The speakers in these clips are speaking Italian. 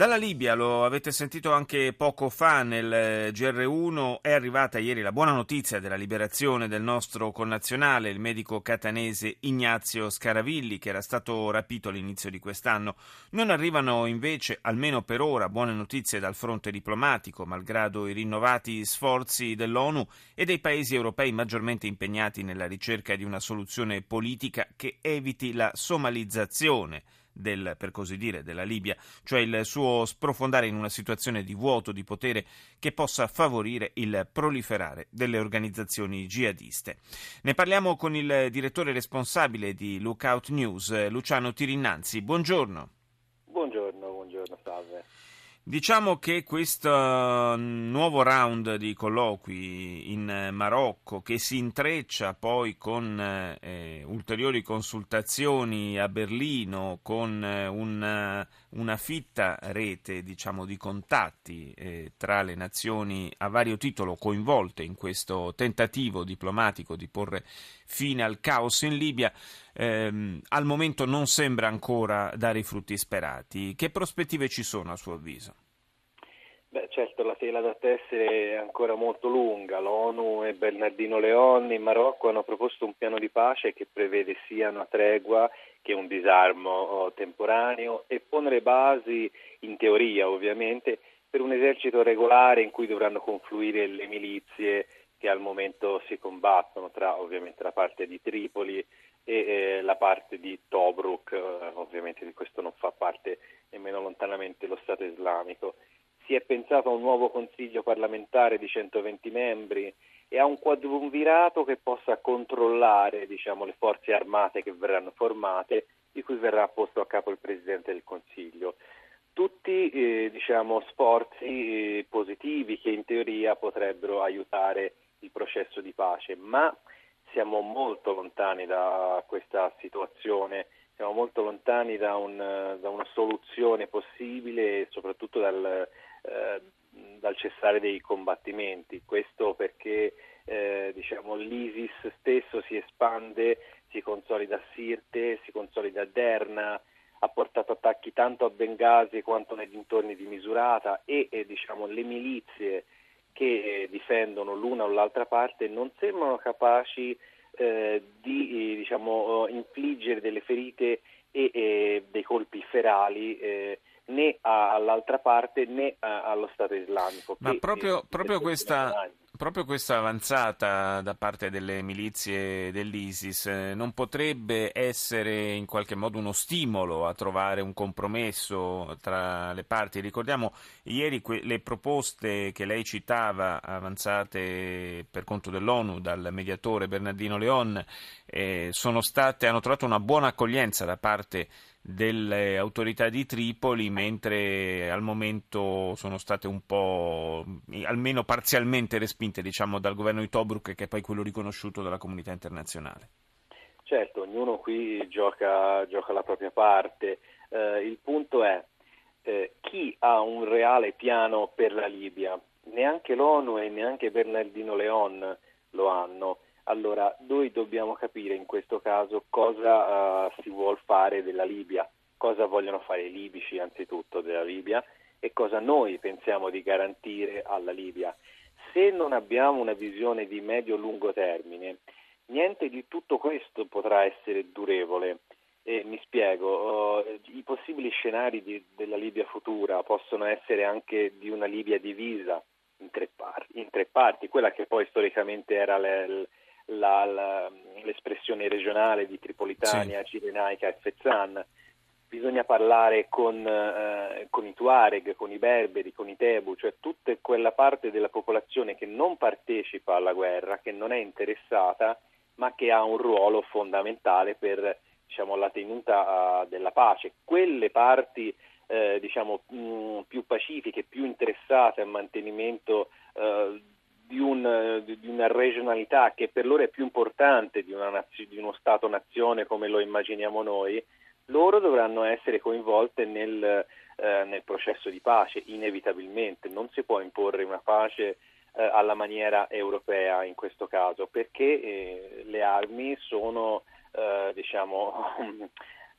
Dalla Libia, lo avete sentito anche poco fa nel eh, GR1, è arrivata ieri la buona notizia della liberazione del nostro connazionale, il medico catanese Ignazio Scaravilli, che era stato rapito all'inizio di quest'anno. Non arrivano invece, almeno per ora, buone notizie dal fronte diplomatico, malgrado i rinnovati sforzi dell'ONU e dei paesi europei maggiormente impegnati nella ricerca di una soluzione politica che eviti la somalizzazione del, per così dire, della Libia, cioè il suo sprofondare in una situazione di vuoto di potere che possa favorire il proliferare delle organizzazioni jihadiste. Ne parliamo con il direttore responsabile di Lookout News, Luciano Tirinnanzi. Buongiorno. Buongiorno, buongiorno, salve. Diciamo che questo nuovo round di colloqui in Marocco, che si intreccia poi con eh, ulteriori consultazioni a Berlino, con eh, una, una, fitta rete diciamo, di contatti eh, tra le nazioni a vario titolo coinvolte in questo tentativo diplomatico di porre fine al caos in Libia, ehm, al momento non sembra ancora dare i frutti sperati. Che prospettive ci sono a suo avviso? Beh, certo, la tela da tessere è ancora molto lunga. L'ONU e Bernardino Leon in Marocco hanno proposto un piano di pace che prevede sia una tregua che un disarmo oh, temporaneo e pone le basi, in teoria ovviamente, per un esercito regolare in cui dovranno confluire le milizie che al momento si combattono tra ovviamente la parte di Tripoli e eh, la parte di Tobruk, eh, ovviamente di questo non fa parte nemmeno lontanamente lo Stato islamico si è pensato a un nuovo consiglio parlamentare di 120 membri e a un quadrumvirato che possa controllare diciamo, le forze armate che verranno formate, di cui verrà posto a capo il Presidente del Consiglio. Tutti eh, diciamo, sforzi eh, positivi che in teoria potrebbero aiutare il processo di pace, ma siamo molto lontani da questa situazione, siamo molto lontani da, un, da una soluzione possibile e soprattutto dal, eh, dal cessare dei combattimenti. Questo perché eh, diciamo, l'ISIS stesso si espande, si consolida a Sirte, si consolida a Derna, ha portato attacchi tanto a Benghazi quanto nei dintorni di Misurata e, e diciamo, le milizie che eh, difendono l'una o l'altra parte non sembrano capaci eh, di diciamo, infliggere delle ferite e, e dei colpi ferali eh, né all'altra parte né allo Stato islamico. Ma proprio, proprio questa, proprio questa avanzata da parte delle milizie dell'ISIS eh, non potrebbe essere in qualche modo uno stimolo a trovare un compromesso tra le parti? Ricordiamo ieri que- le proposte che lei citava, avanzate per conto dell'ONU dal mediatore Bernardino Leon, eh, state, hanno trovato una buona accoglienza da parte delle autorità di Tripoli, mentre al momento sono state un po', almeno parzialmente respinte diciamo, dal governo di Tobruk, che è poi quello riconosciuto dalla comunità internazionale. Certo, ognuno qui gioca, gioca la propria parte. Eh, il punto è eh, chi ha un reale piano per la Libia? Neanche l'ONU e neanche Bernardino Leon lo hanno allora, noi dobbiamo capire in questo caso cosa uh, si vuole fare della Libia, cosa vogliono fare i libici anzitutto della Libia e cosa noi pensiamo di garantire alla Libia. Se non abbiamo una visione di medio-lungo termine, niente di tutto questo potrà essere durevole. E mi spiego, uh, i possibili scenari di, della Libia futura possono essere anche di una Libia divisa in tre, parti, in tre parti quella che poi storicamente era le, la, la, l'espressione regionale di Tripolitania, sì. Cirenaica e Fezzan. Bisogna parlare con, eh, con, i Tuareg, con i Berberi, con i Tebu, cioè tutta quella parte della popolazione che non partecipa alla guerra, che non è interessata, ma che ha un ruolo fondamentale per diciamo, la tenuta uh, della pace. Quelle parti eh, diciamo, mh, più pacifiche, più interessate al mantenimento uh, di, un, di, una regionalità che per loro è più importante di, nazio, di uno Stato-nazione come lo immaginiamo noi, loro dovranno essere coinvolte nel eh, nel processo di pace, inevitabilmente, non si può imporre una pace eh, alla maniera europea in questo caso, perché eh, le armi sono eh, diciamo,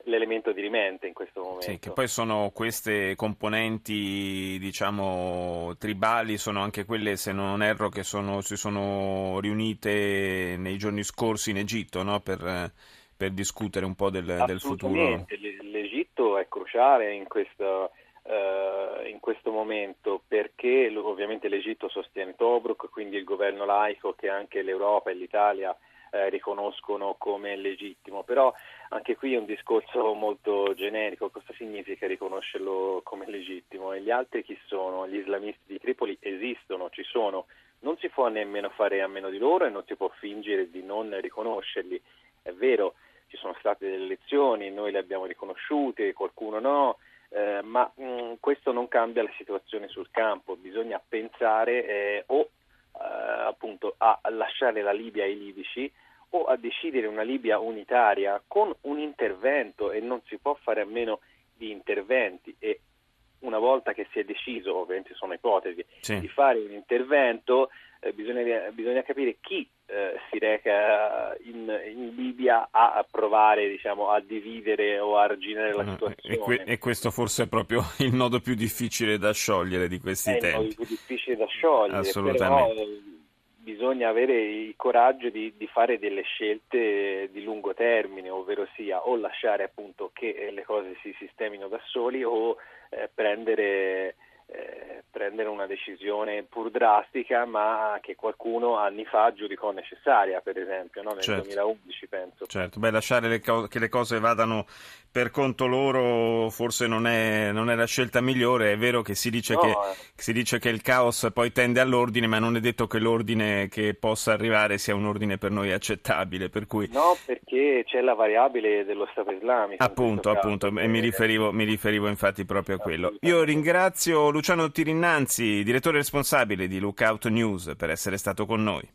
l'elemento dirimente in questo momento. Sì, che poi sono queste componenti, diciamo, tribali, sono anche quelle, se non erro, che sono, si sono riunite nei giorni scorsi in Egitto, no? per, per, discutere un po' del, del futuro. L'Egitto è cruciale in questo, uh, in questo momento perché ovviamente l'Egitto sostiene Tobruk, quindi il governo laico che anche l'Europa e l'Italia eh, riconoscono come legittimo, però anche qui è un discorso molto generico, cosa significa riconoscerlo come legittimo? E gli altri chi sono? Gli islamisti di Tripoli esistono, ci sono, non si può nemmeno fare a meno di loro e non si può fingere di non riconoscerli. È vero, ci sono state delle elezioni, noi le abbiamo riconosciute, qualcuno no, eh, ma mh, mm, questo non cambia la situazione sul campo, bisogna pensare eh, o appunto a lasciare la Libia ai libici o a decidere una Libia unitaria con un intervento e non si può fare a meno di interventi e una volta che si è deciso, ovviamente sono ipotesi, sì. di fare un intervento, eh, bisogna, bisogna, capire chi eh, si reca in, in, Libia a provare diciamo, a dividere o a arginare la situazione. E, que- e, questo forse è proprio il nodo più difficile da sciogliere di questi è tempi. È il nodo più difficile da sciogliere. Assolutamente. Però, bisogna avere il coraggio di, di, fare delle scelte di lungo termine, ovvero sia o lasciare appunto che le cose si sistemino da soli o eh, prendere eh, prendere una decisione pur drastica, ma che qualcuno anni fa giudicò necessaria, per esempio, no? nel certo. 2011 penso. Certo, Beh, lasciare le co- che le cose vadano per conto loro forse non è, non è la scelta migliore, è vero che si, dice no, che, eh. si dice che il caos poi tende all'ordine, ma non è detto che l'ordine che possa arrivare sia un ordine per noi accettabile. Per cui... No, perché c'è la variabile dello Stato islamico. Appunto, appunto, e mi riferivo, mi riferivo infatti proprio a quello. Io ringrazio Luciano Tirinnanzi, direttore responsabile di Lookout News, per essere stato con noi.